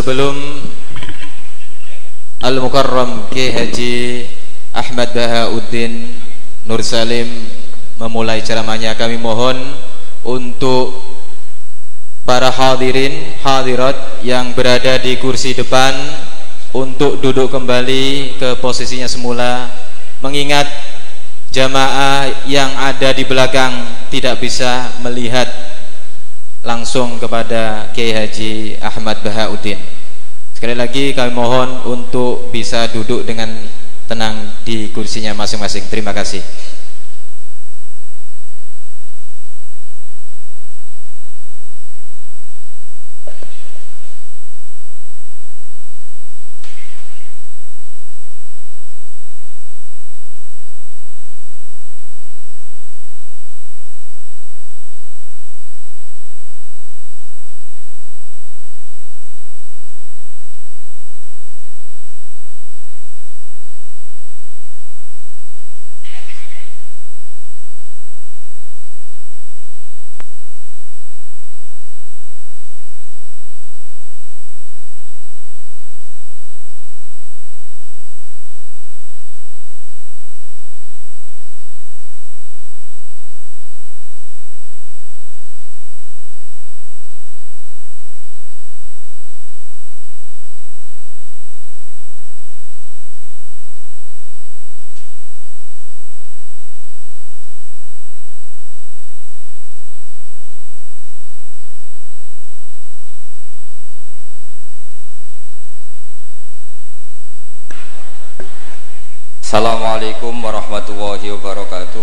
Sebelum Al-Mukarram K. Haji Ahmad Bahauddin Nur Salim memulai ceramahnya kami mohon untuk para hadirin hadirat yang berada di kursi depan untuk duduk kembali ke posisinya semula. Mengingat jamaah yang ada di belakang tidak bisa melihat langsung kepada Kiai Haji Ahmad Bahauddin sekali lagi kami mohon untuk bisa duduk dengan tenang di kursinya masing-masing. Terima kasih Assalamualaikum warahmatullahi wabarakatuh.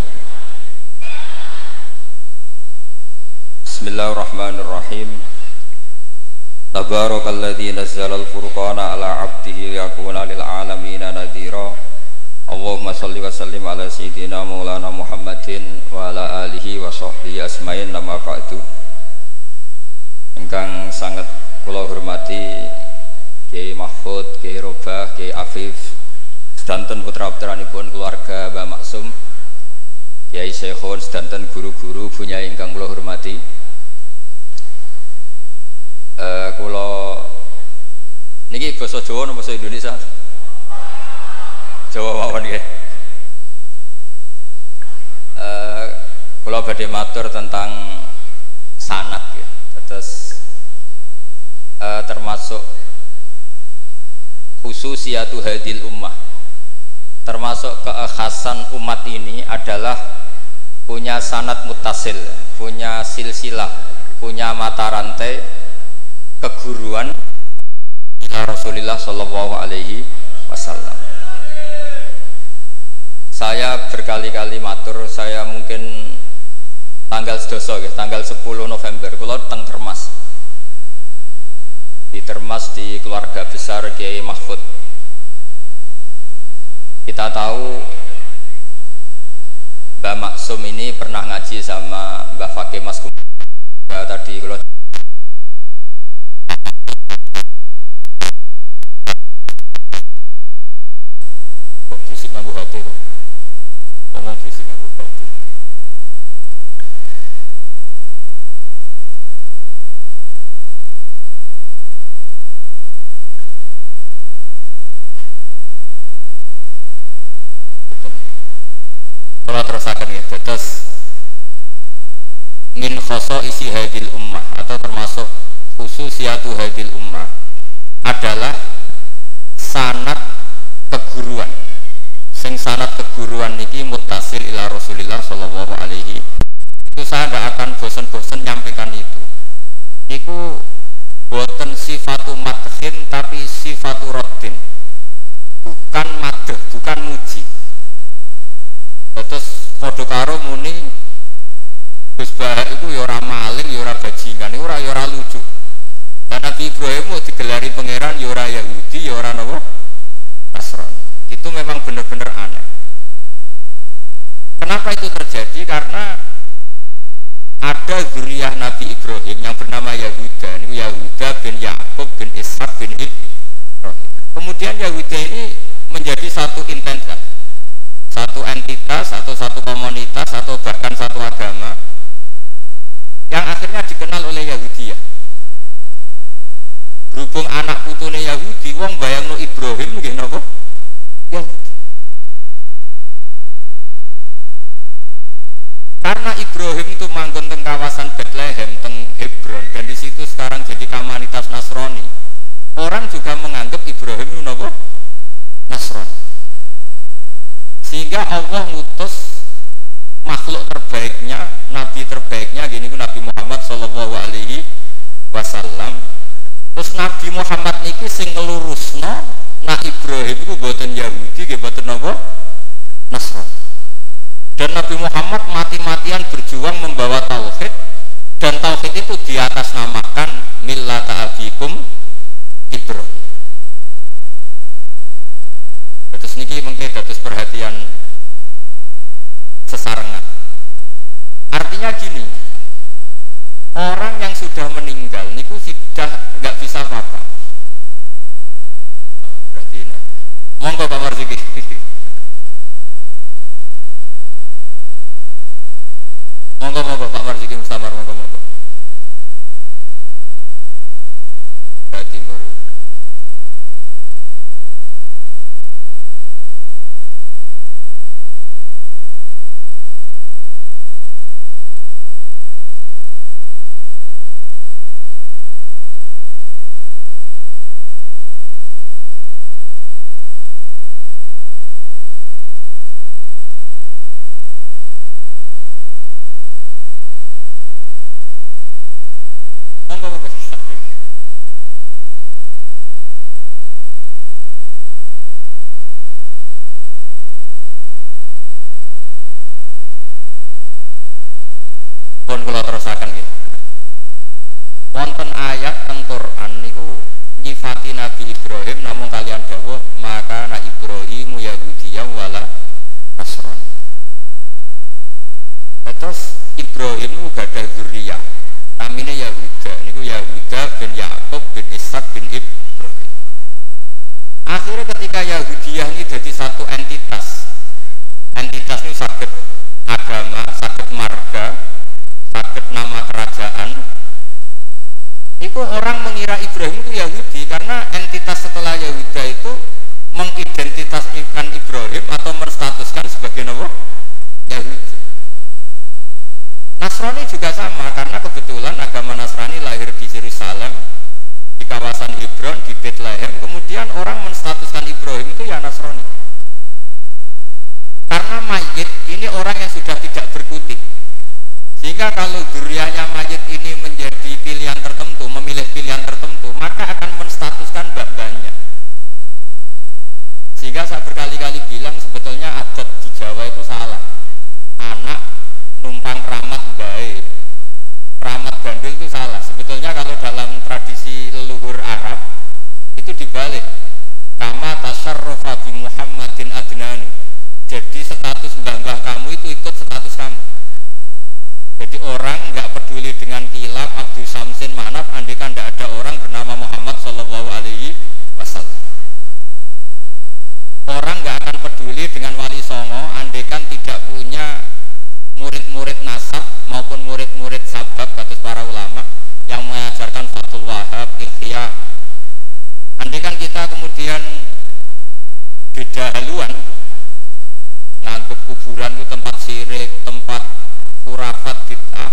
Bismillahirrahmanirrahim. Tabarakalladzi nazzala al-furqana ala 'abdihi liyakuna lil 'alamin nadhira Allahumma shalli wa sallim ala sayyidina Maulana Muhammadin wa ala alihi wa sahbihi asmain nama ba'du. Engkang sangat kula hormati Kiai Mahfud, Kiai Robah, Kiai Afif sedanten putra-putranipun keluarga Mbah Maksum Kiai Syekhon sedanten guru-guru punya ingkang kula hormati. Eh kula niki basa Jawa napa basa Indonesia? Jawa mawon nggih. Eh kula badhe matur tentang sanat ya terus eh, termasuk khususiyatu hadil ummah termasuk kekhasan umat ini adalah punya sanat mutasil punya silsilah punya mata rantai keguruan Rasulullah Shallallahu Alaihi Wasallam. Saya berkali-kali matur saya mungkin tanggal sedoso tanggal 10 November. Kalau teng Termas di Termas di keluarga besar Kiai Mahfud kita tahu Mbak Maksum ini pernah ngaji sama Mbak Fakih Mas tadi. Kalau kok fisik nganggu hati ngomong fisik nganggu hati kalau terusakan ya terus min khoso isi hadil ummah atau termasuk khususiatu hadil ummah adalah sanat keguruan. Sing sanat keguruan niki mutasil ila Rasulillah sallallahu alaihi itu saya tidak akan bosan-bosan nyampaikan itu. Itu boten sifatu mathin tapi sifatu rotin bukan madh bukan muji terus padha karo muni Gus Bahak itu ya maling ya bajingan ya ora ya lucu. Dan Nabi Ibrahim mau digelari pangeran ya Yahudi ya ora Nasrani. Itu memang benar-benar aneh. Kenapa itu terjadi? Karena ada zuriyah Nabi Ibrahim yang bernama Yahuda. Ini Yahuda bin Yakub bin Ishak bin Ibrahim. Kemudian Yahuda ini menjadi satu intensitas satu entitas atau satu komunitas atau bahkan satu agama yang akhirnya dikenal oleh Yahudi ya. Berhubung anak putune Yahudi wong bayangno Ibrahim nggih napa? Yahudi. Karena Ibrahim itu manggon teng kawasan Bethlehem teng Hebron dan di situ sekarang jadi komunitas Nasrani orang juga menganggap Ibrahim itu napa? Nasrani sehingga Allah ngutus makhluk terbaiknya nabi terbaiknya gini Nabi Muhammad Shallallahu Alaihi Wasallam. Terus Nabi Muhammad niki sing ngelurusno nah Ibrahim itu buatan Yahudi buatan apa? Nasrani. Dan Nabi Muhammad mati-matian berjuang membawa tauhid dan tauhid itu di atas namakan millata abikum Ibrahim terus niki mungkin terus perhatian sesarengan artinya gini orang yang sudah meninggal niku sudah nggak bisa apa-apa berarti nah. monggo Pak Marzuki Monggo monggo Pak Marzuki Mustamar monggo monggo. Jawa Timur. Monggo monggo. Pun kula terusaken nggih. Wonten ayat teng Quran niku nyifati Nabi Ibrahim namun kalian dawuh maka na Ibrahim Yahudiyah wala Nasrani. Terus Ibrahim gak ada zuriyah namanya Yahuda niku Yahuda bin Yakub bin Ishak bin Ibrahim akhirnya ketika Yahudiyah ini jadi satu entitas entitas ini sakit agama sakit marga sakit nama kerajaan. Itu orang mengira Ibrahim itu Yahudi karena entitas setelah Yahuda itu mengidentitaskan Ibrahim atau menstatuskan sebagai nama Yahudi. Nasrani juga sama karena kebetulan agama Nasrani lahir di Yerusalem di kawasan Hebron di Bethlehem. Kemudian orang menstatuskan Ibrahim itu ya Nasrani. Karena mayit ini orang yang sudah tidak berkutik sehingga kalau durianya mayit ini menjadi pilihan tertentu memilih pilihan tertentu maka akan menstatuskan mbak-mbaknya. Sehingga saya berkali-kali bilang sebetulnya adat di Jawa itu salah. Anak numpang keramat baik. Keramat gandul itu salah. Sebetulnya kalau dalam tradisi leluhur Arab itu dibalik. Kama tasarrufa bi Muhammadin adnanu jadi status mbah-mbah kamu itu ikut status kamu jadi orang nggak peduli dengan kilap Abdul Samsin Manaf andai kan tidak ada orang bernama Muhammad Shallallahu Alaihi Wasallam. Orang nggak akan peduli dengan wali songo andai kan tidak punya murid-murid nasab maupun murid-murid sabab batas para ulama yang mengajarkan Fathul Wahab, Ikhya andai kan kita kemudian beda haluan nganggep kuburan itu tempat sirik, tempat kurafat bid'ah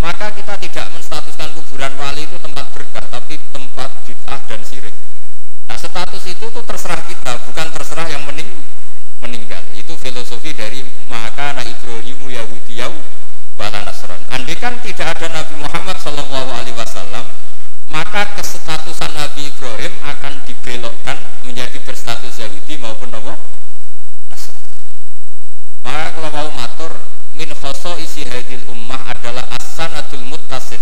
maka kita tidak menstatuskan kuburan wali itu tempat berkah tapi tempat bid'ah dan sirik nah status itu tuh terserah kita bukan terserah yang mening meninggal. Itu filosofi dari maka anak Ibrahimu Yahudiyau wala Nasran andai kan tidak ada Nabi Muhammad Shallallahu Alaihi Wasallam maka kestatusan Nabi Ibrahim akan dibelokkan menjadi berstatus Yahudi maupun apa maka kalau mau matur min khoso isi hadil ummah adalah asanatul muttasil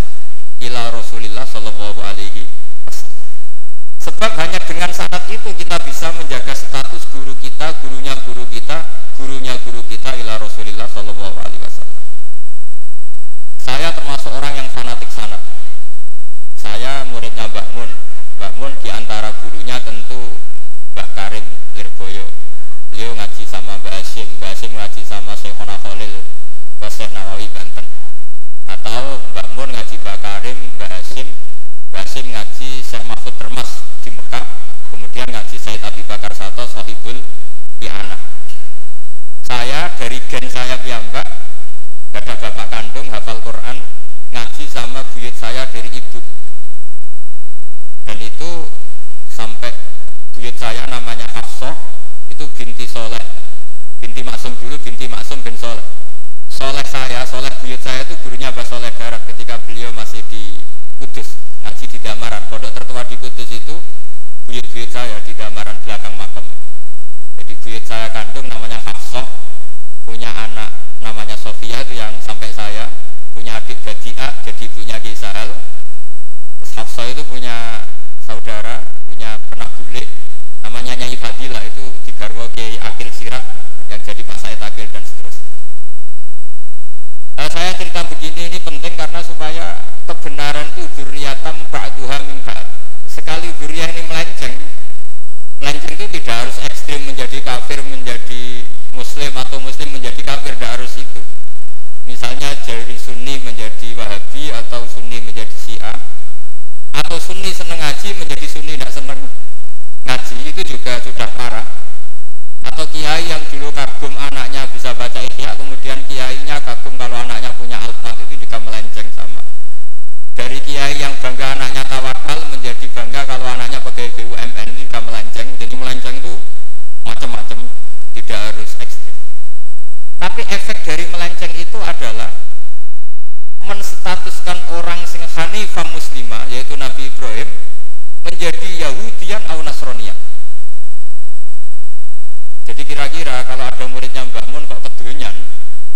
ila Rasulillah Shallallahu Alaihi Wasallam. Sebab hanya dengan sanat itu kita bisa menjaga status guru kita gurunya guru kita gurunya guru kita ila Rasulillah Shallallahu Alaihi Wasallam. Saya termasuk orang yang fanatik sanat. Saya muridnya Mbah Mun. Mbah Mun di antara gurunya tentu Mbah Karim Lirboyo beliau ngaji sama Mbak Asyim Mbak Asyim ngaji sama Syekhona Khalil ke Syekh Nawawi Banten. Atau Mbak Mun ngaji Mbak Karim Mbak Asyim Mbak Asyim ngaji Syekh Mahfud Termas di Mekah. Kemudian ngaji Said Abi Bakar Sato Sohibul Iana saya dari gen saya piyambak ada bapak kandung hafal Quran ngaji sama buyut saya dari ibu. Dan itu sampai buyut saya namanya Hafsah itu binti Soleh. Binti Maksum dulu binti Maksum bin Soleh. Soleh saya, Soleh buyut saya itu gurunya Mbak Soleh Darat ketika beliau masih di Kudus ngaji di Damaran. Pondok tertua di Kudus itu buyut-buyut saya di Damaran belakang makam. Jadi buyut saya kandung namanya Hafsah punya anak namanya Sofia itu yang sampai saya punya adik Badia jadi ibunya Ki Sahal Hafsah itu punya saudara punya pernah bule namanya Nyai Fadila itu di Garwo Kiai Akil Sirak yang jadi Pak Said Akil dan seterusnya eh, saya cerita begini ini penting karena supaya kebenaran itu duriatam ba'duha min ba'd. Sekali duriah ini melenceng melenceng itu tidak harus ekstrim menjadi kafir menjadi muslim atau muslim menjadi kafir tidak harus itu. Misalnya dari sunni menjadi wahabi atau sunni menjadi syiah atau sunni seneng ngaji menjadi sunni tidak seneng ngaji itu juga sudah parah atau kiai yang dulu kagum anaknya bisa baca ihya kemudian kiainya kagum kalau anaknya punya alfat itu juga melenceng sama. Dari kiai yang bangga anaknya tawakal menjadi bangga kalau anaknya pakai BUMN ini juga melenceng. Jadi melenceng itu macam-macam tidak harus ekstrim. Tapi efek dari melenceng itu adalah menstatuskan orang sing hanifah muslimah yaitu Nabi Ibrahim menjadi Yahudian atau Nasronia jadi kira-kira kalau ada muridnya Mbak Mun kok kedonyan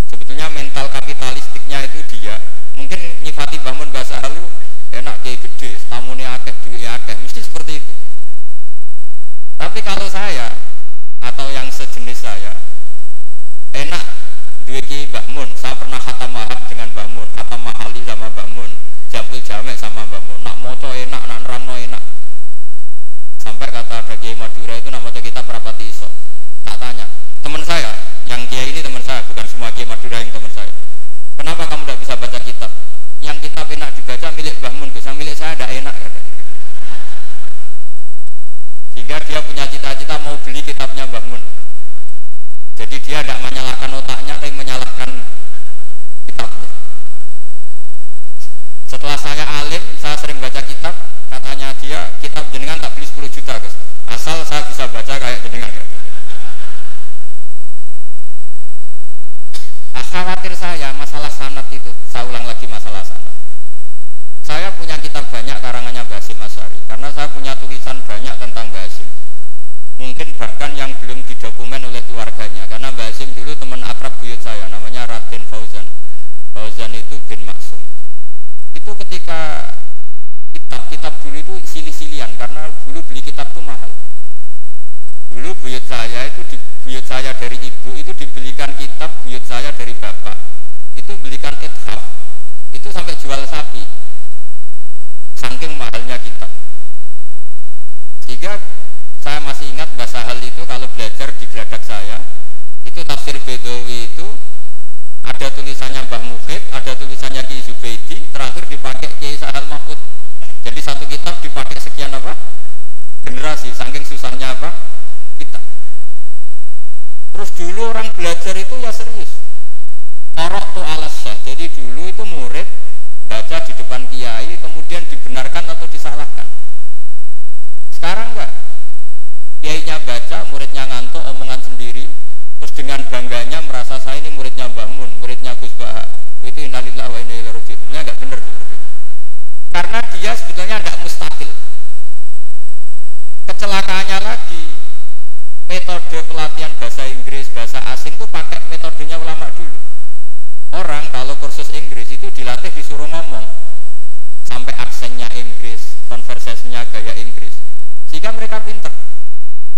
sebetulnya mental kapitalistiknya itu dia. Mungkin nyifati bangun bahasa halu enak kayak gede tamunya akeh duit akeh. Mesti seperti itu. Tapi kalau saya atau yang sejenis saya enak duit ki Mbah Mun. Saya pernah kata mahab dengan Mbah Mun kata mahali sama Mbah Mun jabul jamek sama Mbah Mun. Nak moto enak nak nerangno enak. Sampai kata ada Kiai Madura itu nama kita perapati iso tak tanya teman saya yang Kiai ini teman saya bukan semua Kiai Madura yang teman saya Kenapa kamu tidak bisa baca kitab? Yang kitab enak dibaca milik Mbah Mun, bisa milik saya tidak enak. Sehingga dia punya cita-cita mau beli kitabnya Mbah Mun. Jadi dia tidak menyalahkan otaknya, tapi menyalahkan kitabnya. Setelah saya alim, saya sering baca kitab, katanya dia kitab jenengan tak beli 10 juta guys. Asal saya bisa baca kayak jenengan. Ya. Nah, khawatir saya masalah sanat itu, saya ulang lagi masalah sanat. Saya punya kitab banyak karangannya Basim Asari, karena saya punya tulisan banyak tentang Basim. Mungkin bahkan yang belum didokumen oleh keluarganya, karena Basim dulu teman akrab buyut saya, namanya Raden Fauzan. Fauzan itu bin Maksum. Itu ketika kitab-kitab dulu itu silih-silian, karena dulu beli kitab itu mahal. Dulu buyut saya itu di buyut saya dari ibu itu dibelikan kitab buyut saya dari bapak itu belikan ithaf itu sampai jual sapi saking mahalnya kitab sehingga saya masih ingat bahasa hal itu kalau belajar di geladak saya itu tafsir Bedawi itu ada tulisannya Mbah Mufid, ada tulisannya Ki Zubaidi, terakhir dipakai Ki Sahal Mahfud. Jadi satu kitab dipakai sekian apa? Generasi, saking susahnya apa? Terus dulu orang belajar itu ya serius. Korok tuh alasnya. Jadi dulu itu murid baca di depan kiai, kemudian dibenarkan atau disalahkan. Sekarang enggak. Kiainya baca, muridnya ngantuk, omongan sendiri, terus dengan bangganya merasa saya ini muridnya Mbah Mun, muridnya Gus Baha. Itu innalillah wa inna ilaihi raji'un. enggak benar itu. Karena dia sebetulnya enggak mustakil. Kecelakaannya lagi, metode pelatihan bahasa Inggris, bahasa asing itu pakai metodenya ulama dulu. Orang kalau kursus Inggris itu dilatih disuruh ngomong sampai aksennya Inggris, konversasinya gaya Inggris, sehingga mereka pinter.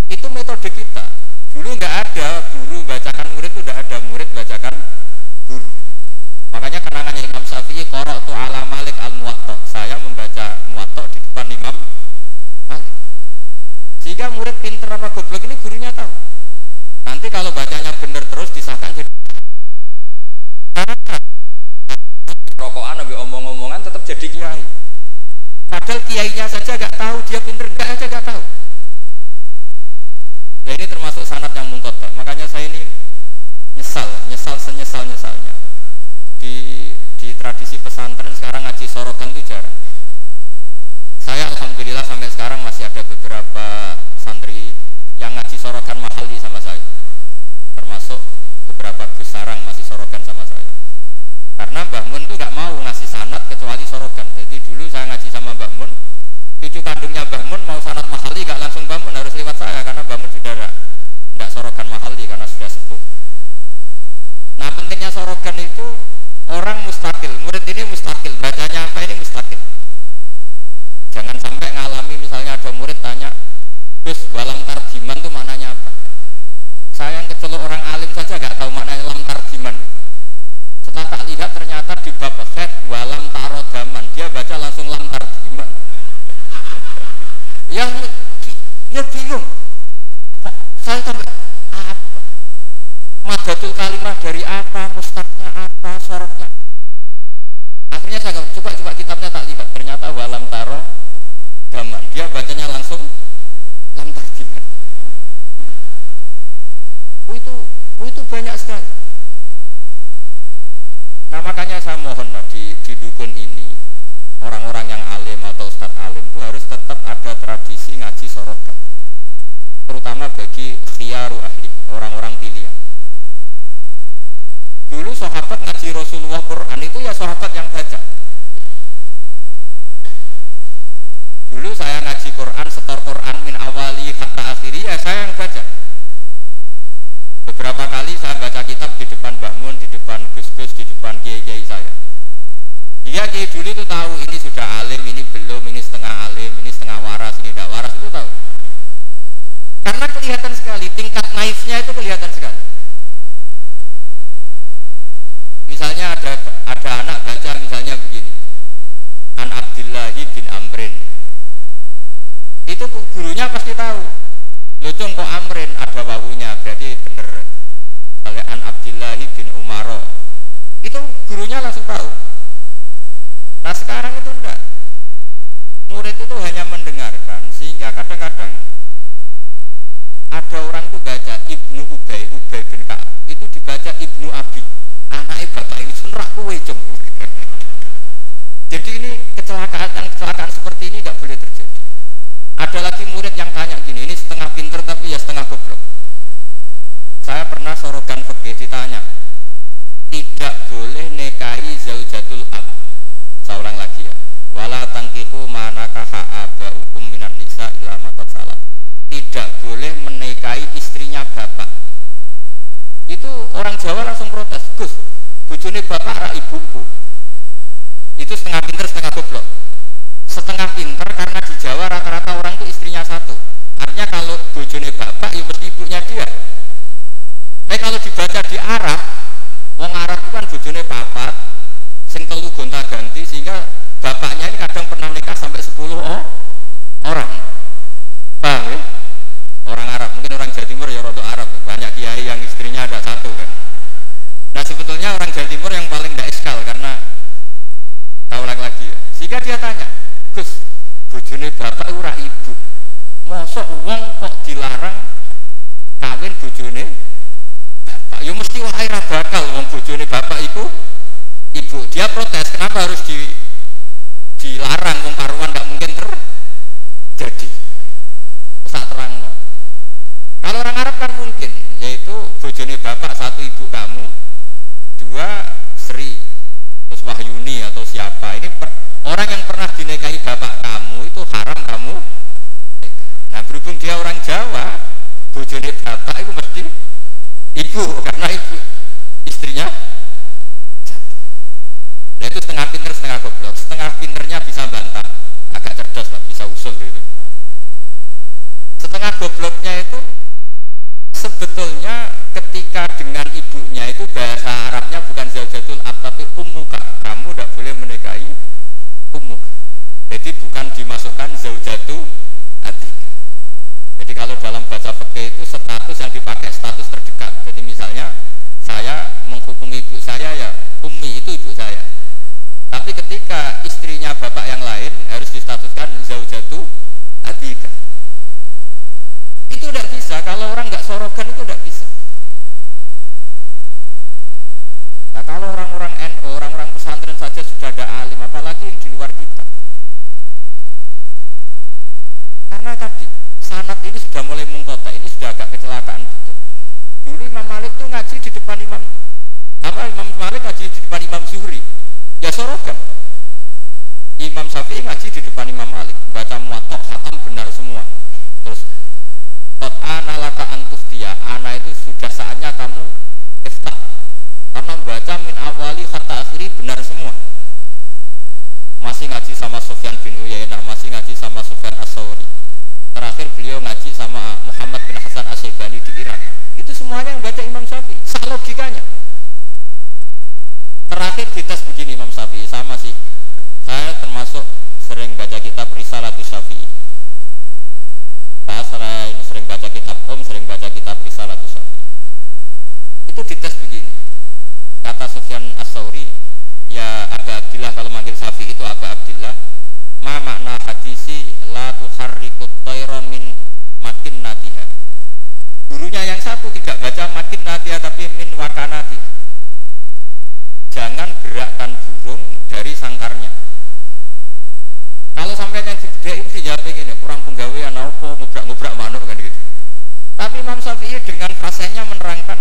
Itu metode kita. Dulu nggak ada guru bacakan murid nggak ada murid bacakan guru. Makanya kenangannya Imam Syafi'i korok tu ala Malik al Muwatta. Saya membaca Muwatta di depan Imam Malik. Sehingga murid pinter apa goblok ini gurunya tahu. Nanti kalau bacanya benar terus disahkan jadi rokokan ambil omong-omongan tetap jadi kiai. Padahal kiainya saja gak tahu dia pinter, gak aja gak tahu. Ya ini termasuk sanat yang mungkot, Makanya saya ini nyesal, nyesal senyesal nyesalnya. di di tradisi pesantren sekarang ngaji sorogan itu jarang saya alhamdulillah sampai sekarang masih ada beberapa santri yang ngaji sorogan mahali sama saya. Termasuk beberapa besarang masih sorogan sama saya. Karena Mbah Mun itu nggak mau ngasih sanat kecuali sorogan jadi dulu saya ngaji sama Mbah Mun cucu kandungnya Mbah Mun mau sanat mahali nggak langsung Mbah Mun harus lewat saya karena Mbah Mun sudah nggak sorogan mahali karena sudah sepuh. Nah pentingnya sorogan itu orang mustakil murid ini mustakil bacanya apa ini mustakil jangan sampai ngalami misalnya ada murid tanya Gus walam tarjiman itu maknanya apa? Saya yang kecelok orang alim saja gak tahu maknanya lam tarjiman. Setelah tak lihat ternyata di bab set walam tarodaman. Dia baca langsung lam tarjiman. Yang ya bingung. Saya sampai apa? Madatul kalimah dari apa? Mustaknya apa? Sorotnya akhirnya saya coba coba kitabnya tak lihat. Ternyata walam taro daman dia bacanya langsung lam tarjiman. Oh itu oh itu banyak sekali. Nah makanya saya mohon lah di, di dukun ini orang-orang yang alim atau ustadz alim itu harus tetap ada tradisi ngaji sorokan terutama bagi khiyaru ahli orang-orang pilihan dulu sahabat ngaji Rasulullah Quran itu ya sahabat yang baca Dulu saya ngaji Quran, setor Quran min awali hatta akhiri ya saya yang baca. Beberapa kali saya baca kitab di depan Mbah Mun, di depan Gus-Gus, di depan kiai-kiai saya. Iya kiai dulu itu tahu ini sudah alim, ini belum, ini setengah alim, ini setengah waras, ini tidak waras itu tahu. Karena kelihatan sekali tingkat naifnya itu kelihatan sekali. Misalnya ada ada anak baca misalnya begini. An Abdillahi bin Amrin. Itu gurunya pasti tahu. Lucu kok amrin? Ada wawunya berarti bener. Kalian Abdillahi bin Umaro itu gurunya langsung tahu. Nah sekarang itu enggak. Murid itu hanya mendengarkan sehingga kadang-kadang ada orang tuh baca Ibnu Ubay Ubay bin Ka'ab itu dibaca Ibnu Abi anak bapak kue jadi ini kecelakaan kecelakaan seperti ini nggak boleh terjadi ada lagi murid yang tanya gini, ini setengah pinter tapi ya setengah goblok. Saya pernah sorogan fikih ditanya, tidak boleh nikahi zaujatul ab. Saya lagi ya. Wala tangkihu manakaha hukum minan nisa ila salam. Tidak boleh menikahi istrinya bapak. Itu orang Jawa langsung bujuni bapak ra ibuku. Itu setengah pinter setengah goblok. Setengah pinter karena di Jawa rata-rata orang itu istrinya satu. Artinya kalau bojone bapak ya mesti ibunya dia. Tapi kalau dibaca di Arab wong Arab itu kan bojone papat sing telu gonta ganti sehingga bapaknya ini kadang pernah nikah sampai 10 oh, orang. Paham ya? orang Arab mungkin orang Jawa Timur ya rodo Arab. Banyak kiai yang istrinya ada satu kan Jawa Timur yang paling tidak iskal karena tahu lagi ya sehingga dia tanya Gus, bojone bapak ora ibu. Mosok wong kok dilarang kawin bojone bapak. Ya mesti wae bakal wong bojone bapak iku ibu. Dia protes, kenapa harus di dilarang wong karuan nggak mungkin terjadi. Saat terang. Kalau orang Arab kan mungkin, yaitu bojone bapak satu ibu kamu, dua Sri, terus Wahyuni atau siapa. Ini per, orang yang pernah dinikahi bapak kamu itu haram kamu. Nah berhubung dia orang Jawa bojone bapak itu mesti ibu karena ibu istrinya nah itu setengah pinter setengah goblok. Setengah pinternya bisa bantah. Agak cerdas lah bisa usul gitu. Setengah gobloknya itu sebetulnya ketika dengan ibunya itu bahasa Arabnya bukan zaujatul ab tapi ummuka kamu tidak boleh menikahi umum jadi bukan dimasukkan zaujatu atika jadi kalau dalam baca fikih itu status yang dipakai status terdekat. Jadi misalnya saya menghukumi ibu saya ya ummi itu ibu saya. Tapi ketika istrinya bapak yang lain harus distatuskan zaujatu atika itu tidak bisa kalau orang nggak sorogan itu tidak bisa nah kalau orang-orang NU pesantren saja sudah ada alim, apalagi yang di luar kita. Karena tadi sanat ini sudah mulai mengkota, ini sudah agak kecelakaan gitu. Dulu Imam Malik tuh ngaji di depan Imam apa Imam Malik ngaji di depan Imam Zuhri, ya sorogan. Imam Syafi'i ngaji di depan Imam Malik, baca muatok, khatam benar semua. Terus Tot ana laka dia, ana itu sudah saatnya kamu iftah. Karena membaca min awali kata akhiri benar semua. Masih ngaji sama Sofyan bin Uyainah masih ngaji sama Sofyan As-Sawri terakhir beliau ngaji sama Muhammad bin Hasan Asyibani di Irak itu semuanya yang baca Imam Syafi'i. Sah logikanya. Terakhir dites begini Imam Syafi'i sama sih. Saya termasuk sering baca kitab Risalatus Syafi'i saya sering, sering baca kitab Om sering baca kitab Risalatus Syafi'i itu dites begini. Kata Sufyan As-Sauri ya Aba Abdillah kalau manggil Safi itu Aba Abdillah ma makna hadisi la tuharrikut tayra min makin natiha. Gurunya yang satu tidak baca makin natiha tapi min wakanati jangan gerakkan burung dari sangkarnya kalau sampai yang gede itu jawab ini kurang penggawean apa ngubrak-ngubrak manuk kan gitu. Tapi Imam Syafi'i dengan fasenya menerangkan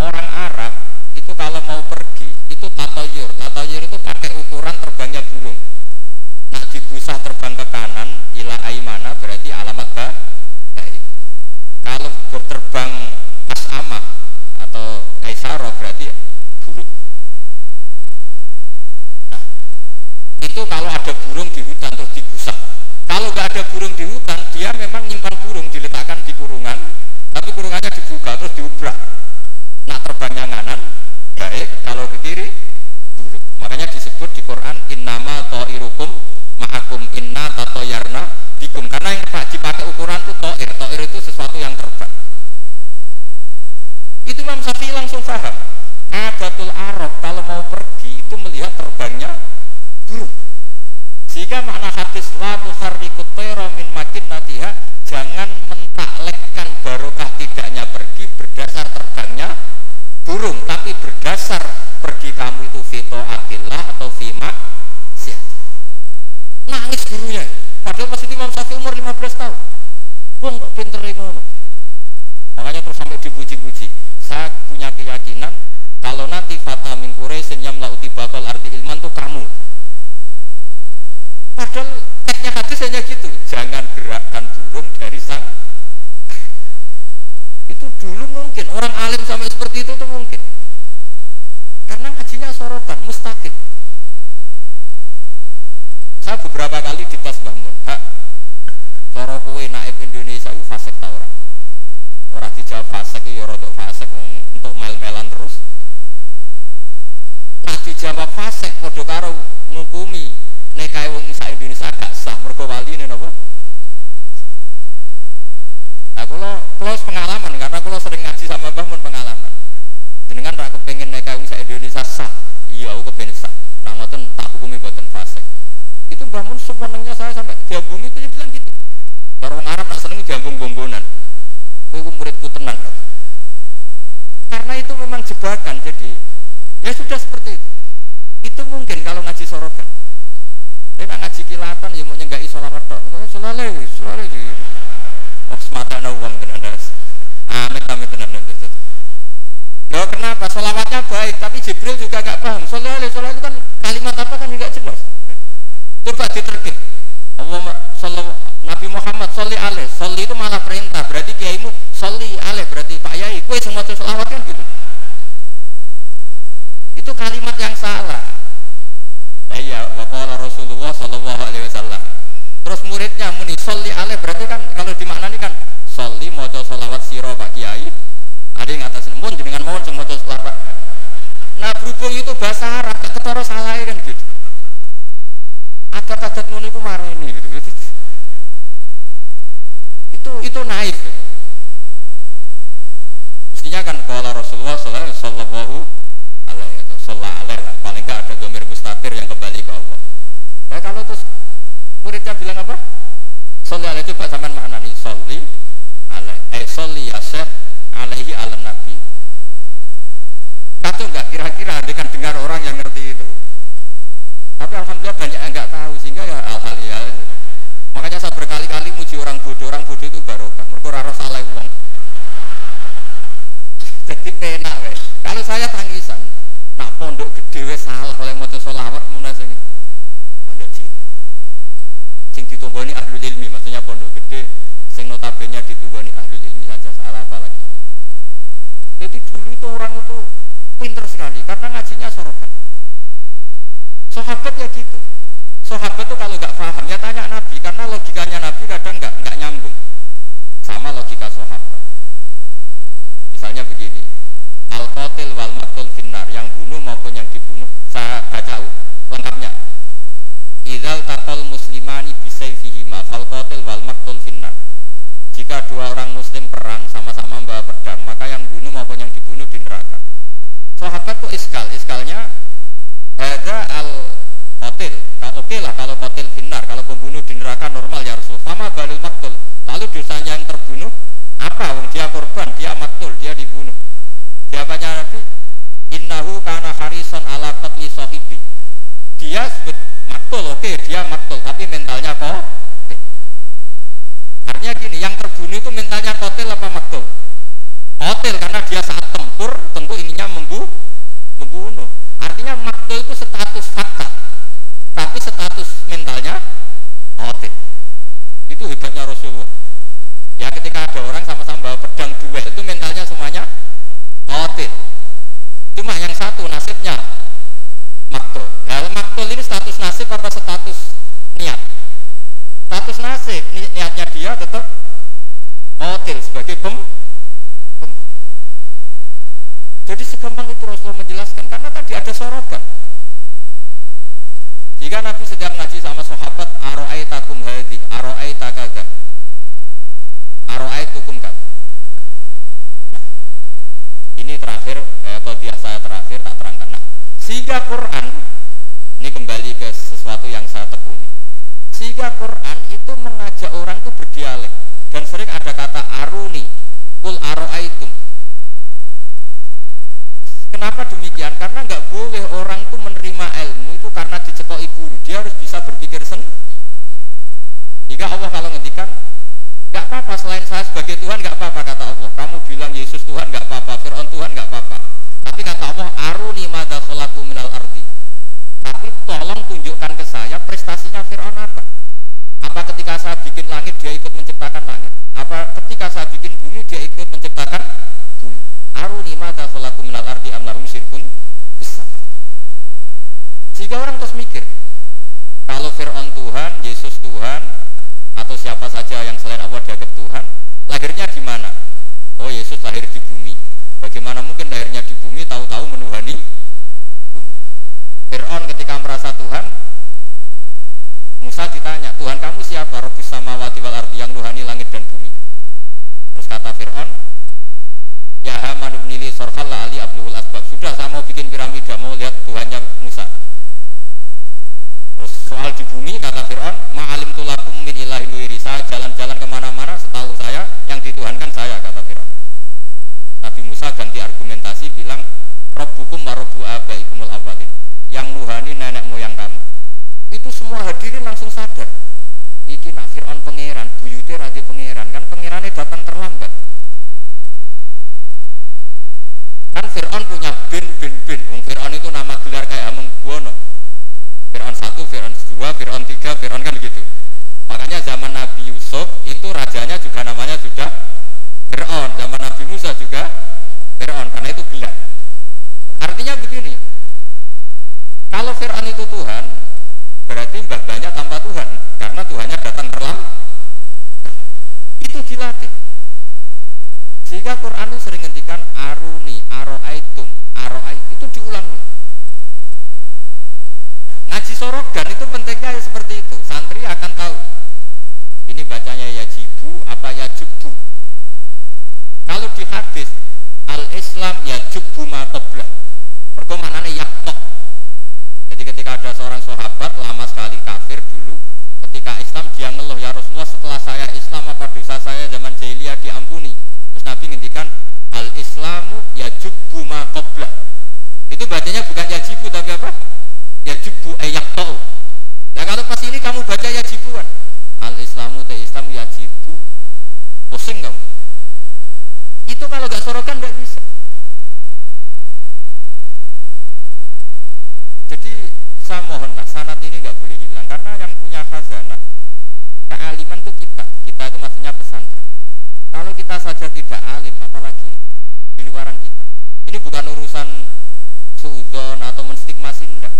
orang Arab itu kalau mau pergi itu tatoyur. Tatoyur itu pakai ukuran terbangnya burung. Nah digusah terbang ke kanan ila aimana berarti alamat baik. Kalau berterbang asama atau kaisaro berarti buruk nah itu kalau ada burung di hutan terus digusah kalau nggak ada burung di hutan dia memang nyimpan burung diletakkan di kurungan tapi kurungannya dibuka terus diubrak. Nak terbangnya nganan baik kalau ke kiri buruk. Makanya disebut di Quran innama ta'irukum ma'akum inna tatoyarna bikum. Karena yang dipakai ukuran itu to'ir to'ir itu sesuatu yang terbang. Itu Imam Syafi'i langsung paham. Adatul Arab kalau mau pergi itu melihat terbangnya sehingga makna hadis la tuharrikut min makin natiha jangan mentaklekkan barokah tidaknya pergi berdasar terbangnya burung tapi berdasar pergi kamu itu fito atillah atau fima siat nangis gurunya. Padahal masih Imam Syafi'i umur 15 tahun. Wong kok pinter ngono makanya terus sampai dipuji-puji. Saya punya keyakinan kalau nanti fatah min Quraisyin yang uti bakal arti ilman tuh kamu padahal teknya hadis hanya gitu. Jangan gerakkan burung dari sang itu dulu mungkin. Orang alim sampai seperti itu tuh mungkin. Karena ngajinya sorotan mustaqil saya beberapa kali di tas bangun hak cara kue naib Indonesia itu fasek tau orang orang dijawab fasek ya rodok fasek untuk mel-melan terus. Nah dijawab fasek karo ngukumi nekai wong Indonesia gak sah mergo ini apa Nah, kalau kalau pengalaman karena kalau sering ngaji sama Mbah mun pengalaman. Jenengan ra kepengin nek kawin sak Indonesia sah. Iya, aku kepengin sah. Nah, ngoten tak hukumi boten fasik. Itu Mbah mun saya sampai diambung itu dia bilang gitu. Kalau orang Arab nak seneng diambung bombonan. Kowe muridku tenang. Karena itu memang jebakan. Jadi ya sudah seperti itu. Itu mungkin kalau ngaji sorokan. Nak ngaji kilatan ya mau nyenggai solamat tok. Selalu, selalu oh semata ada uang tenan amit amit tenan Loh kenapa? Solawatnya baik, tapi Jibril juga gak paham. Soalnya itu kan kalimat apa kan juga jelas. Coba diterkit. Allah Nabi Muhammad Soli aleh, Soli itu malah perintah. Berarti kiaimu Soli aleh, berarti Pak Yai. Kue semua selawat kan gitu. Itu kalimat yang salah. Iya, wakala Rasulullah Sallallahu Alaihi Wasallam. Terus muridnya muni soli alih berarti kan kalau dimaknani kan soli moco solawat siro pak kiai. Ada yang atas mun dengan mau cuma moco solawat nah berhubung itu bahasa Arab ketara salah kan gitu. Adat-adat ngono itu marah ini gitu. itu itu naif mestinya kan kalau Rasulullah Sallallahu Alaihi Wasallam paling enggak ada domir mustatir yang kembali ke Allah. Nah kalau terus muridnya bilang apa? Sholli alaihi coba zaman nih sholli alaihi eh sholli ya syekh alaihi ala nabi. Kacau nggak kira-kira dengan dengar orang yang ngerti itu. Tapi alhamdulillah banyak yang nggak tahu sehingga ya alhamdulillah. Makanya saya berkali-kali muji orang bodoh, orang bodoh itu barokah. Mereka raro salah uang. Jadi penak wes. Kalau saya tangisan, nak salah oleh mau solawat mana sing pondok cilik. Sing ditunggoni ahli ilmi, maksudnya pondok gede, sing notabene ditunggoni ahli ilmi saja salah apalagi. Jadi dulu itu orang itu pinter sekali karena ngajinya sorokan. Sahabat ya gitu. Sahabat itu kalau nggak paham ya tanya Nabi karena logikanya Nabi kadang nggak nggak nyambung sama logika sahabat. Misalnya begini, al qatil wal maktul finnar yang bunuh maupun yang dibunuh. Saya baca lengkapnya. Idzal taqal muslimani bisayfihima fal qatil wal maktul finnar. Jika dua orang muslim perang sama-sama membawa pedang, maka yang bunuh maupun yang dibunuh di neraka. Sahabat tuh iskal, iskalnya ada al qatil. Oke okay lah kalau qatil finnar, kalau pembunuh di neraka normal ya Rasul. Sama balil maktul. Lalu dosanya yang terbunuh apa? Dia korban, dia maktul, dia dibunuh. Ala qatli sahibi. Dia maktul, oke okay, dia maktul, tapi mentalnya kok Artinya gini, yang terbunuh itu mentalnya kotil apa maktul? Kotil karena dia saat tempur tentu ininya membunuh membunuh. Artinya maktul itu status fakta, tapi status mentalnya otik. Itu hebatnya Rasulullah. Ya ketika ada orang sama-sama bawa pedang duel itu mentalnya semuanya otik. Cuma yang satu nasibnya maktul. Nah, maktul ini status nasib apa status niat? Status nasib ni niatnya dia tetap otil sebagai pem, jadi segampang itu Rasulullah menjelaskan karena tadi ada sorotan. Jika Nabi sedang ngaji sama sahabat, aro'ai takum hadi, aro'ai takaga, aro'ai tukum kata. Nah, ini terakhir, eh, dia saya terakhir tak terangkan. Nah, sehingga Quran ini kembali ke sesuatu yang saya tekuni. Sehingga Quran itu mengajak orang itu berdialek dan sering ada kata aruni, kul aro'aitum Kenapa demikian? Karena nggak boleh orang itu menerima ilmu itu karena dicekoki guru. Dia harus bisa berpikir sendiri. Jika Allah kalau ngendikan nggak apa-apa selain saya sebagai Tuhan nggak apa-apa kata Allah. Kamu bilang Yesus Tuhan nggak apa-apa, Fir'aun Tuhan nggak apa-apa. Tapi kata Allah, aruni mada kholaku minal ardi. Tapi tolong tunjukkan ke saya prestasinya Fir'aun apa? Apa ketika saya bikin langit dia ikut menciptakan langit? Apa ketika saya bikin bumi dia ikut menciptakan bumi? aruni mata khalaku minal ardi am lahum syirkun besar sehingga orang terus mikir kalau Fir'aun Tuhan, Yesus Tuhan atau siapa saja yang selain Allah dianggap Tuhan lahirnya di mana? oh Yesus lahir di bumi bagaimana mungkin lahirnya di bumi tahu-tahu menuhani bumi Fir'aun merasa Tuhan? Musa ditanya Tuhan kamu siapa? Robis samawati wal ardi yang nuhani langit dan bumi. Terus kata Fir'aun ya Haman nili sorhal ali abdul asbab. Sudah saya mau bikin piramida mau lihat Tuhannya Musa. Terus soal di bumi kata Fir'aun ma'alim tulakum min ilahi luiri saya jalan-jalan ke mana-mana setahu saya yang dituhankan saya kata Fir'aun. Nabi Musa ganti argumentasi bilang Rabbukum wa rabbu abaikumul awalin yang nuhani nenek moyang kamu. Itu semua hadirin langsung sadar. Iki nak Fir'aun pangeran buyute radhi pangeran. Kan pangerannya datang terlambat. Kan Fir'aun punya bin bin bin. Wong Fir'aun itu nama gelar kayak Hamengkubuwono Fir'aun satu, Fir'aun dua, Fir'aun tiga, Fir'aun kan begitu. Makanya zaman Nabi Yusuf itu rajanya juga namanya sudah Fir'aun. Zaman Nabi Musa juga Fir'aun karena itu gelar. Artinya begini kalau Fir'aun itu Tuhan berarti mbah banyak tanpa Tuhan karena Tuhannya datang terlambat itu dilatih sehingga Quran itu sering ngendikan aruni, aroaitum, aroait itu diulang-ulang. Nah, ngaji sorogan itu pentingnya ya seperti itu. Santri akan tahu. Ini bacanya ya jibu apa ya jubu. Kalau di hadis al Islam ya jubu matoblah. Mereka maknanya yaktok ketika ada seorang sahabat lama sekali kafir dulu ketika Islam dia ngeluh ya Rasulullah setelah saya Islam apa dosa saya zaman jahiliyah diampuni? Terus Nabi ngendikan al Islamu ya jubbu ma qabla itu bacanya bukan ya jibu tapi apa? Ya jubbu ayak tau nah kalau pas ini kamu baca ya jibuan al Islamu te Islam ya jibu pusing kamu. Itu kalau gak sorokan gak bisa. Saya mohonlah sanat ini nggak boleh hilang. Karena yang punya khazanah kealiman itu kita. Kita itu maksudnya pesantren. Kalau kita saja tidak alim apalagi di luaran kita ini bukan urusan sudon atau menstigmasi enggak.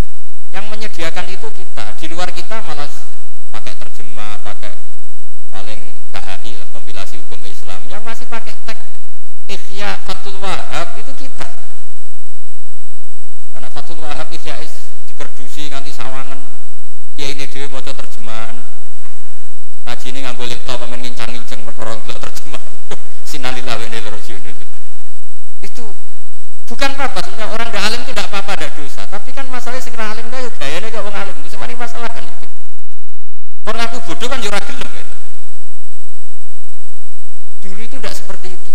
Yang menyediakan itu kita. Di luar kita malah pakai terjemah pakai paling KHI kompilasi hukum Islam. Yang masih pakai teks Ikhya Fatul Wahab itu kita. Karena Fatul Wahab Ikhya dikerdusi nganti sawangan. Ya ini dia mau terjemahan. Ngaji ini ngambil laptop pamen ngincang-ngincang perkara terjemahan. Sinalillah wa itu itu bukan apa sebenarnya orang gak alim itu tidak apa-apa ada dosa. Tapi kan masalahnya sing alim gak ya ini gak orang alim. Itu semuanya masalah kan itu. Orang aku bodoh kan jurah gelem gitu. dulu itu tidak seperti itu.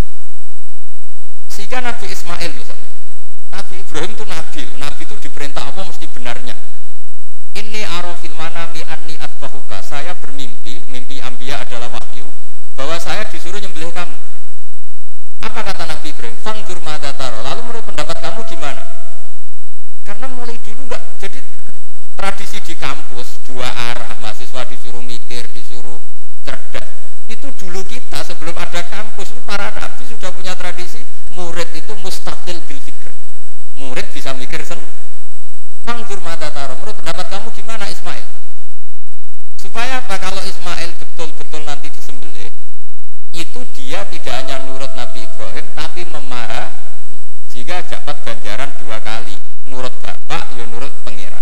Sehingga Nabi Ismail misalnya Nabi Ibrahim itu Nabi. Nabi itu diperintah Allah mesti benarnya. Ini arofil manami anni atbahuka. Saya bermimpi mimpi ambia adalah wahyu bahwa saya disuruh nyembelih kamu. Apa kata Nabi Ibrahim? Fangdur madataro lalu menurut pendapat kamu gimana? Karena mulai dulu enggak jadi tradisi di kampus dua arah mahasiswa disuruh mikir disuruh cerdas itu dulu kita sebelum ada kampus para nabi sudah punya tradisi murid itu mustakil bil fikr murid bisa mikir sendiri Manggur mata taro. Menurut pendapat kamu gimana Ismail? Supaya apa kalau Ismail betul-betul nanti disembelih itu dia tidak hanya nurut Nabi Ibrahim tapi memahami jika dapat ganjaran dua kali nurut bapak ya nurut pangeran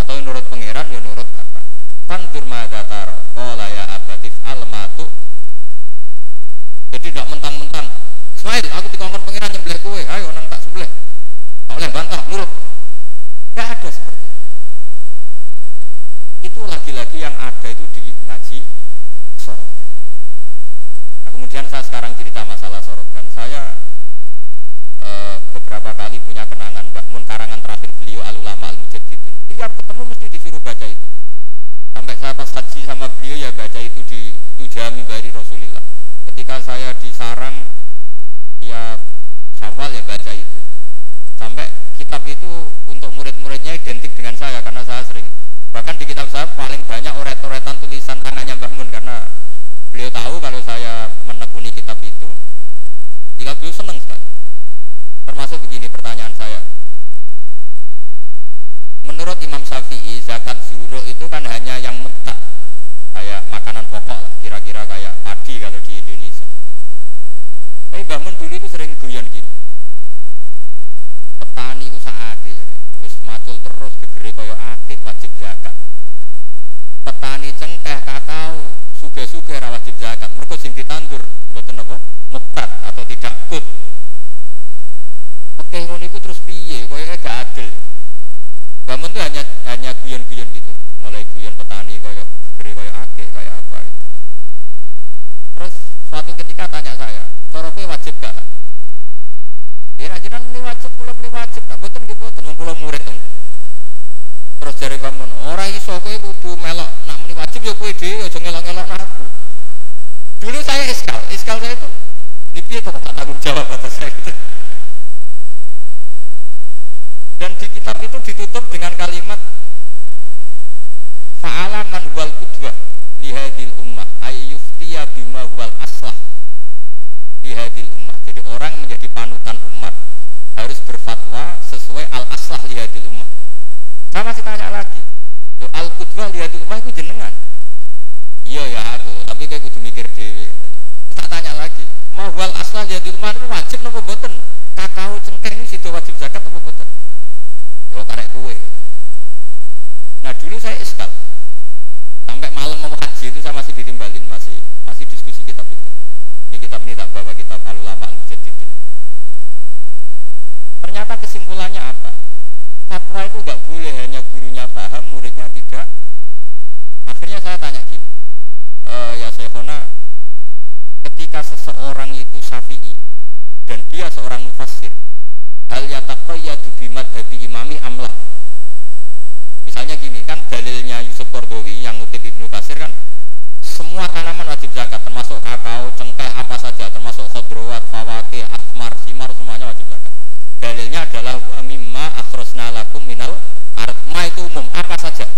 atau nurut pangeran ya nurut bapak Manggur mata taro. Kola ya abatif almatu jadi tidak mentang-mentang Ismail aku dikongkon pangeran nyembelih kue ayo nang tak sembelih tak boleh bantah nurut Gak ada seperti itu. Itu lagi-lagi yang ada itu di ngaji sorogan. Nah, kemudian saya sekarang cerita masalah sorogan. Saya e, beberapa kali punya kenangan Mbak Mun karangan terakhir beliau Alulama Al Mujaddidin. Tiap ketemu mesti disuruh baca itu. Sampai saya pas haji sama beliau ya baca itu di Tujami dari Rasulillah. Ketika saya di sarang tiap Syawal ya baca itu. Murid-muridnya identik dengan saya karena saya sering bahkan di kitab saya paling banyak oret-oretan tulisan tangannya Mbah Mun karena beliau tahu kalau saya menekuni kitab itu jika beliau senang sekali. Termasuk begini pertanyaan saya. Menurut Imam Syafi'i zakat zuro itu kan hanya yang mutak kayak makanan pokok lah kira-kira kayak padi kalau di Indonesia. Tapi Mbah Mun dulu itu sering guyon gini petani itu macul terus gegere kaya akik wajib zakat petani cengkeh kakao suge-suge ra wajib zakat mergo sing ditandur mboten apa atau tidak kut oke ngono iku terus piye? Kaya gak adil. Bangun itu hanya hanya guyon-guyon gitu. Mulai guyon petani kaya gegere kaya akik kaya apa gitu. terus suatu ketika tanya saya cara wajib gak? Ya ajaran muni wajib kula muni wajib tak boten nggih boten kula murid to. Terus jare pamun, ora iso kowe kudu melok nak muni wajib ya kowe dhewe aja ngelok-ngelok aku. Dulu saya iskal, iskal saya itu niki kok tak tanggung jawab atas saya gitu. Dan di kitab itu ditutup dengan kalimat fa'ala man wal qudwah lihadil ummah ayyuftiya bima wal aslah lihadil ummah. Jadi orang menjadi panutan umat harus berfatwa sesuai al aslah lihadil. Saya masih tanya lagi, tuh al qudwah lihadil ummah itu jenengan. Iya ya aku, tapi kayak kudu mikir dewi. Tak tanya lagi, mau wal aslah lihadil ummah itu wajib nopo boten? Kakao cengkeh ini situ wajib zakat nopo boten? Yo karek kue. Nah dulu saya iskal sampai malam mau haji itu saya masih ditimbalin masih masih diskusi kitab itu ini kitab ini tak bawa kitab al-ulama al ternyata kesimpulannya apa fatwa itu nggak boleh hanya gurunya paham muridnya tidak. Akhirnya saya tanya gini e, ya Syekhona ketika seseorang itu syafi'i dan dia seorang mufassir hal yataqayyadu bimadhabi imami amlah misalnya gini kan dalilnya Yusuf Kordowi yang ngutip Ibnu Kasir kan semua tanaman wajib zakat termasuk kakao, cengkeh apa saja termasuk khodrowat, fawake, asmar, simar semuanya wajib zakat dalilnya adalah mimma akhrosna lakum minal artma itu umum apa saja?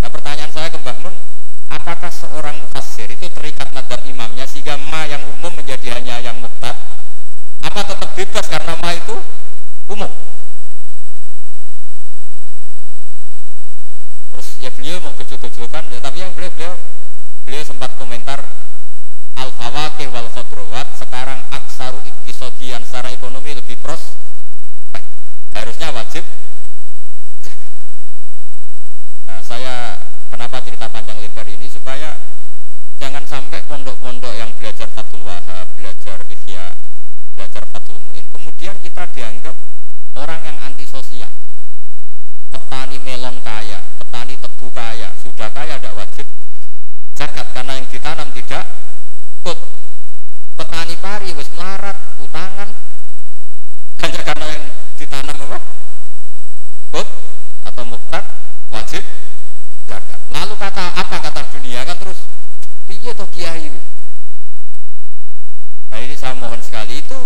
Nah pertanyaan saya ke Mbah Mun apakah seorang mufassir itu terikat madhab imamnya sehingga ma yang umum menjadi hanya yang mutlak apa tetap bebas karena ma itu umum? Terus ya beliau mau gejol-gejolkan ya, tapi yang beliau beliau beliau sempat komentar al fawakih wal khodrowat sekarang aksaru iktisodian secara ekonomi lebih pros. Harusnya wajib. Nah saya kenapa cerita panjang lebar ini? Supaya jangan sampai pondok-pondok yang belajar Fatul Wahab belajar Ihya belajar Fatul Mu'in kemudian kita dianggap orang yang antisosial. Petani melon kaya petani tebu kaya sudah kaya tidak wajib. Zakat karena yang ditanam tidak pari wis melarat utangan. Hanya karena yang ditanam apa? Put atau muktat wajib. Zakat lalu kata apa kata dunia? Kan terus piye toh kiai nah ini saya mohon sekali itu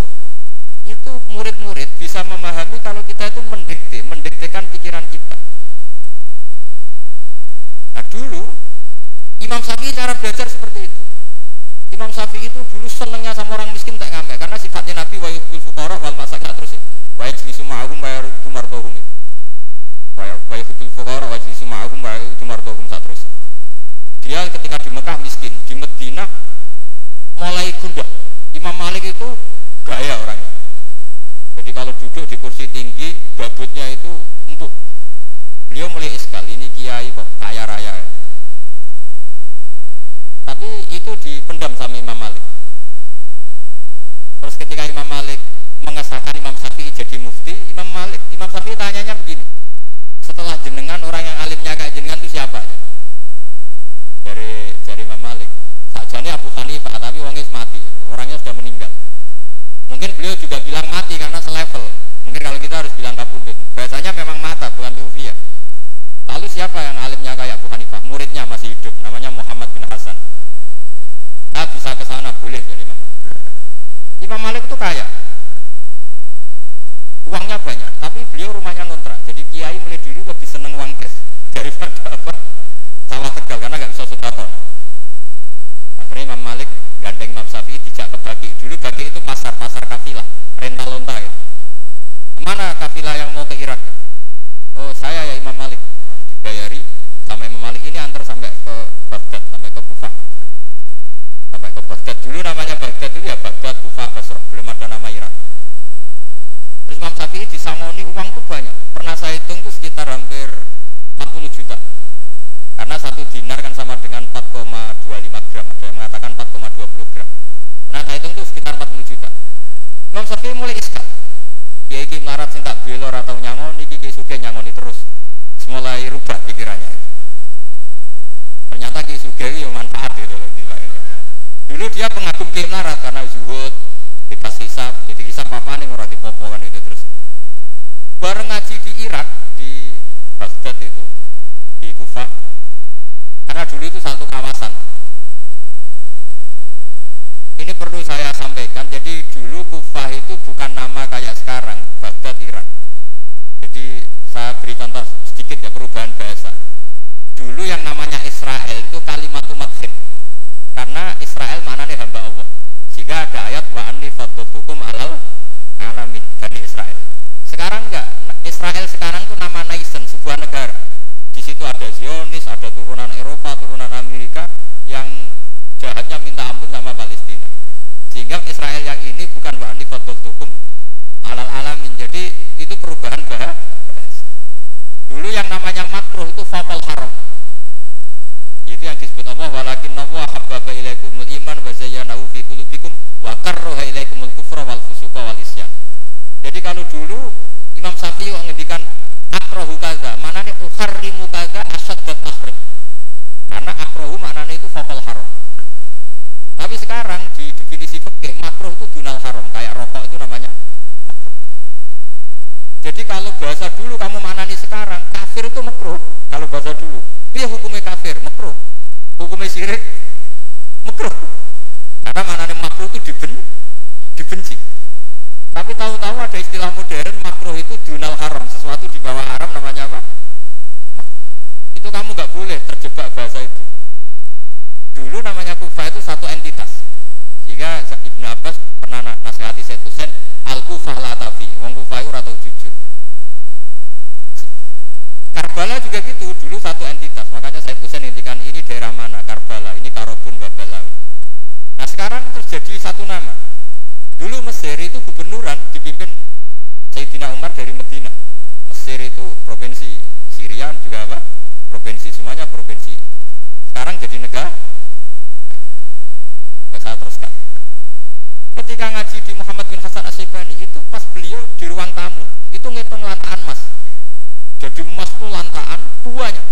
itu murid-murid bisa memahami kalau kita itu mendikte, mendiktekan pikiran kita. Nah dulu Imam Syafi'i cara belajar seperti itu. Imam Syafi'i itu dulu senengnya sama orang miskin tak ngamek karena sifatnya Nabi wa yuhibul fuqara wal masakin terus wa yajlisu ma'ahum wa yuridu mardahum. Wa yuhibul fuqara wa yajlisu ma'ahum wa yuridu mardahum terus. Dia ketika di Mekah miskin, di Madinah mulai gundah. Imam Malik itu gaya orangnya jadi kalau duduk di kursi tinggi, gabutnya itu empuk. Beliau mulai iskal, ini kiai kok kaya raya. Tapi itu dipendam sama Imam Malik. Terus ketika Imam Malik mengesahkan Imam Syafi'i jadi mufti, Imam Malik, Imam Syafi'i tanyanya begini. Setelah jenengan orang yang alimnya kayak jenengan itu siapa ya? Dari dari Imam Malik. Sakjane Abu Hanifah, tapi orangnya mati, orangnya sudah meninggal. Mungkin beliau juga bilang mati karena selevel. Mungkin kalau kita harus bilang kapundut. Bahasanya memang mata bukan tufi ya. Lalu siapa yang alimnya kayak Abu Hanifah? Muridnya masih hidup, namanya Muhammad bin Hasan. Bisa ke sana boleh jadi Imam Malik. Imam Malik itu kaya, uangnya banyak, tapi beliau rumahnya ngontrak. Jadi Kiai mulai dulu lebih seneng uang cash daripada apa sawah tegal karena nggak bisa sodakon. Akhirnya Imam Malik gandeng Imam Syafi'i dijak ke Baki. Dulu Baki itu pasar pasar kafilah, rental lonta gitu. Ke mana kafilah yang mau ke Irak? Oh saya ya Imam Malik dibayari sama Imam Malik ini antar sampai ke Baghdad sampai ke Kufah sampai Baghdad dulu namanya Baghdad itu ya Baghdad Kufah Basrah. Belum ada nama Irak. Terus Imam Syafi'i disangoni uang tuh banyak. Pernah saya hitung tuh sekitar hampir 40 juta. Karena satu dinar kan sama dengan 4,25 gram. Ada yang mengatakan 4,20 gram. Nah saya hitung tuh sekitar 40 juta. Imam Syafi'i mulai iskal ya iki melarat sing tak belor atau nyangon iki ki suge nyangoni terus. Mulai rubah pikirannya. Ternyata ki suge yo manfaat gitu loh dulu dia pengagum ki melarat karena zuhud bebas hisap jadi hisap apa nih orang dipopo kan itu terus. Bareng ngaji di Irak di Baghdad itu di Kufah karena dulu itu satu kawasan. Ini perlu saya sampaikan jadi dulu Kufah itu bukan nama kayak sekarang Baghdad Irak. Jadi saya beri contoh sedikit ya perubahan bahasa. Dulu yang namanya Israel itu kalimat Israel maknanya hamba Allah. Sehingga ada ayat wa anni hukum alal alamin Bani Israel. Sekarang enggak. Israel sekarang itu nama nation sebuah negara. Di situ ada Zionis ada turunan Eropa turunan Amerika yang jahatnya minta ampun sama Palestina. Sehingga Israel yang ini bukan wa hukum alal alamin. Jadi itu perubahan bahasa dulu yang namanya makruh itu fatal haram. Itu yang disebut Allah walakin Allah habbaba ilaikumul iman wa zayyanahu fi qulubikum wa karraha ilaikumul kufra wal fusuqa wal isyan jadi kalau dulu Imam Syafi'i ngendikan akrohu kaza manane ukharrimu kaza asad tahrim karena akrohu maknanya itu fatal haram tapi sekarang di definisi fikih makruh itu dunal haram, kayak rokok itu namanya. Jadi kalau bahasa dulu kamu manani sekarang, kafir itu makruh. Kalau bahasa dulu, dia hukumnya kafir, makruh. Hukumnya sirik, makruh. Karena manani makruh itu diben, dibenci. Tapi tahu-tahu ada istilah modern makruh itu dunal haram, sesuatu di bawah haram namanya apa? Itu kamu nggak boleh terjebak bahasa itu. Dulu namanya kufa itu satu entitas. Jika Ibn Abbas pernah nasihati Said Hussein, al kufah la tafi, wong kufah itu atau jujur. Karbala juga gitu, dulu satu entitas. Makanya Said Hussein intikan ini daerah mana? Karbala, ini Karobun Babala. Nah sekarang terjadi satu nama. Dulu Mesir itu gubernuran dipimpin Sayyidina Umar dari Medina. Mesir itu provinsi, Syria juga apa? Provinsi, semuanya provinsi. Sekarang jadi negara. Saya teruskan ketika ngaji di Muhammad bin Hasan Asyibani itu pas beliau di ruang tamu itu ngitung lantaan emas jadi emas itu lantaan banyak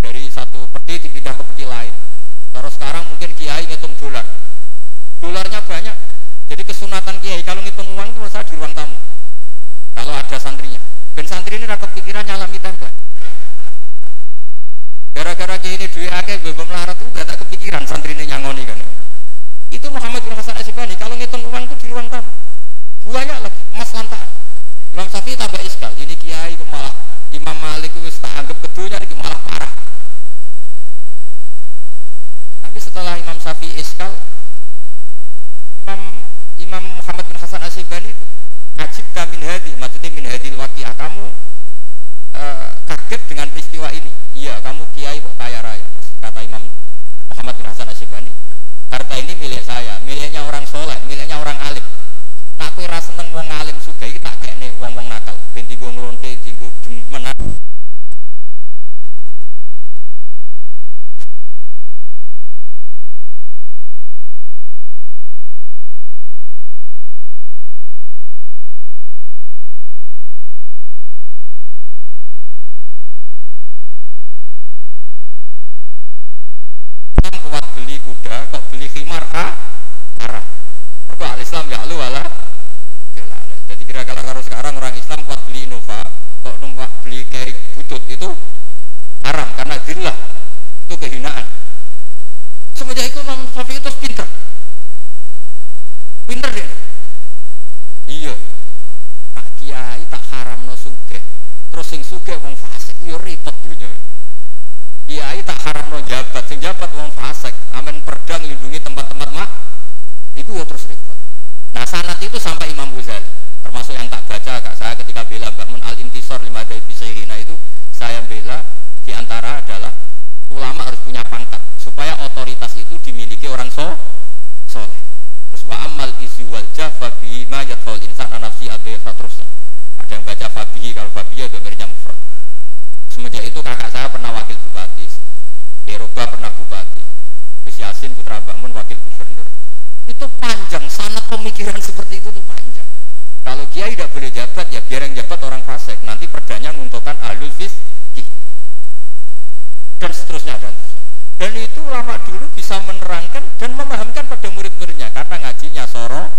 dari satu peti dipindah ke peti lain terus sekarang mungkin kiai ngitung dolar dolarnya banyak jadi kesunatan kiai kalau ngitung uang itu saya di ruang tamu. Kalau ada santrinya. Dan santri ini rakyat pikiran nyalami tempe gara-gara kiai ini duit akeh bebem larat itu gak tak kepikiran santri ini nyangoni kan. Itu Muhammad bin Hasan Asyibani kalau ngitung uang itu di ruang tamu. Banyak lagi emas lantaan Imam Syafi'i tambah iskal ini kiai kok malah Imam Malik itu tak anggap keduanya ini malah parah. Tapi setelah Imam Syafi'i iskal Imam Imam Muhammad bin Hasan Asyibani itu ngajib min hadi maksudnya min hadil waqiah. Kamu uh, kaget dengan peristiwa ini? Iya kamu kiai kok kaya raya kata Imam Muhammad bin Hasan Asyibani harta ini milik saya miliknya orang soleh miliknya orang alim nah aku rasa seneng wong alim juga ini tak kayak nih wong wong nakal binti gue ngelonte tinggu demenan kuda kok beli khimar kah marah mereka al Islam ya lu wala jadi kira-kira kalau sekarang orang Islam kuat beli Innova kok numpak beli kayak butut itu haram karena dillah itu kehinaan semenjak itu Imam Syafi'i itu pinter pinter dia iya tak kiai tak haram no suge terus sing suge wong fasik yo repot dunia kiai tak haram no jabat sing jabat wong fasik amen perdang lindungi tempat-tempat mak itu ya terus repot. Nah sanat itu sampai Imam Ghazali termasuk yang tak baca kak saya ketika bela bangun al intisor lima dari nah itu saya bela di antara adalah ulama harus punya pangkat supaya otoritas itu dimiliki orang so soleh. Terus wa amal isi wal jafa bihi ma insan anafsi atau terusnya ada yang baca fabihi kalau fabihi itu mirnya mufrad. Semenjak itu kakak saya pernah wakil Eropa pernah bupati. Gus Yasin Putra Bangun wakil gubernur. Itu panjang sangat pemikiran seperti itu tuh panjang. Kalau kiai tidak boleh jabat ya biar yang jabat orang fasik nanti perdanya menguntungkan alul fiski dan seterusnya dan dan itu lama dulu bisa menerangkan dan memahamkan pada murid-muridnya. Karena ngajinya soro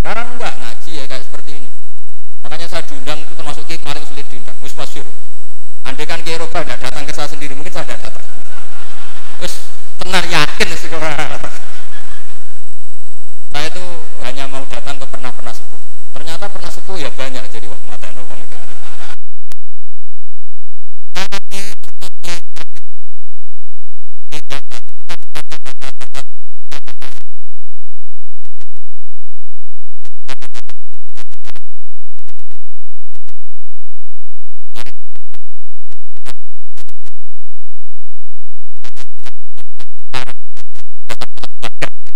sekarang enggak ngaji ya kayak seperti ini. Makanya saya diundang itu termasuk kiai paling sulit diundang. Wis masyur Andaikan Kiai Eropa, tidak datang ke saya sendiri, mungkin saya tidak datang. Terus tenar yakin sekarang. Saya itu hanya mau datang ke pernah-pernah sepuh. Ternyata pernah sepuh ya banyak jadi wah mata itu. Gracias.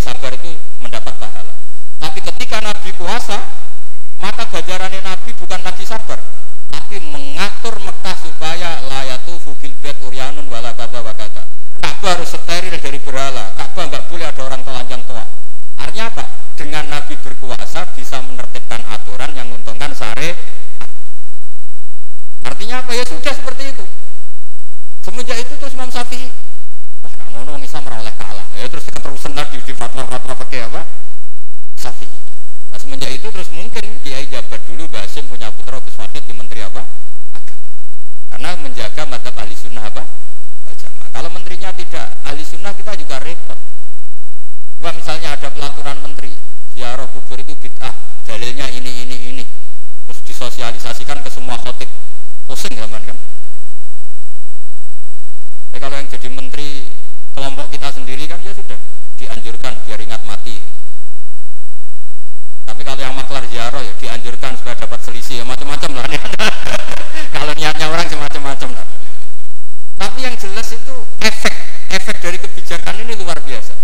Sabar itu mendapat pahala. Tapi ketika Nabi kuasa, maka ganjarannya Nabi bukan lagi sabar, tapi mengatur Mekah supaya layatu fugil bed uryanun wala kata wakata. Ka'bah harus steril dari berhala. Ka'bah nggak boleh ada orang telanjang tua. Artinya apa? Dengan Nabi berkuasa bisa menertibkan aturan yang menguntungkan sare. Artinya apa ya sudah seperti itu. Semenjak itu terus Imam Syafi'i wah ngono Islam. Terus keterusan tadi di fatwa-fatwa pakai apa? Syafi'i. Nah, semenjak itu terus mungkin Kiai Jabat dulu Basim punya putra Gus Wadid di Menteri apa? Agama. Karena menjaga madhab ahli sunnah apa? Jamaah. Kalau menterinya tidak ahli sunnah kita juga repot. Coba misalnya ada pelaturan menteri, ziarah kubur itu bid'ah, dalilnya ini ini ini, terus disosialisasikan ke semua khotib, pusing zaman kan? Tapi kalau yang jadi menteri kelompok kita sendiri kan ya sudah dianjurkan biar ingat mati. Tapi kalau yang maklar ziarah ya dianjurkan supaya dapat selisih ya macam-macam lah. kalau niatnya orang semacam-macam lah. Tapi yang jelas itu efek efek dari kebijakan ini luar biasa.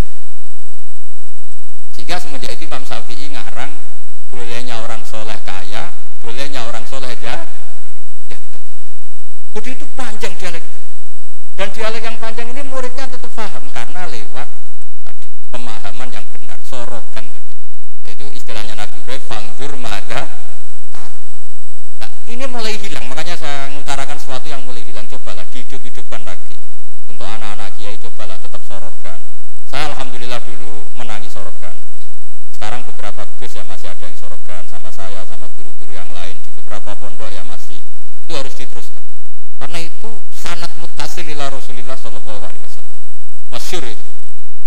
Sehingga semenjak itu Imam Syafi'i ngarang bolehnya orang soleh kaya, bolehnya orang soleh ya. ya. Jadi itu panjang dialek itu. Dan dialek yang panjang ini muridnya tetap paham karena lewat tadi, pemahaman yang benar, sorogan Itu istilahnya Nabi Ibrahim, fangdur mada Nah, ini mulai hilang, makanya saya mengutarakan sesuatu yang mulai hilang. Cobalah dihidup-hidupkan lagi. Untuk anak-anak kiai cobalah tetap sorogan. Saya alhamdulillah dulu menangi sorogan. Sekarang beberapa gus ya masih ada yang sorogan sama saya, sama guru-guru yang lain di beberapa pondok ya masih. Itu harus diteruskan. Karena itu sangat mutasil ila Rasulullah Shallallahu Alaihi Wasallam. Masyur itu.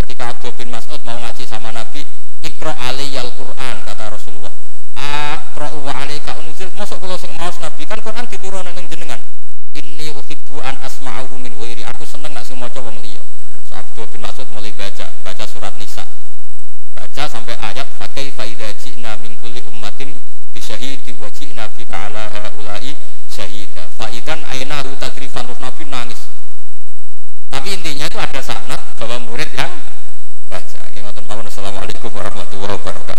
Ketika Abdul bin Mas'ud mau ngaji sama Nabi, ikro aliyal Quran kata Rasulullah Akra'u wa alaika unzil Masuk kalau sing maos Nabi. Kan Quran diturunkan ning jenengan. Inni uhibbu an asma'ahu min wairi Aku seneng nak sing maca wong liya. So, Abdul bin Mas'ud mulai baca Baca surat Nisa. Baca sampai ayat Fakai idza ji'na min kulli ummatin Bisyahidi wa ji'na bika ala haulai syahida. Fa'idan ainahu tadrifan. Terus Nabi nangis. Tapi intinya itu ada sanat bahwa murid yang baca. Ini Assalamualaikum warahmatullahi wabarakatuh.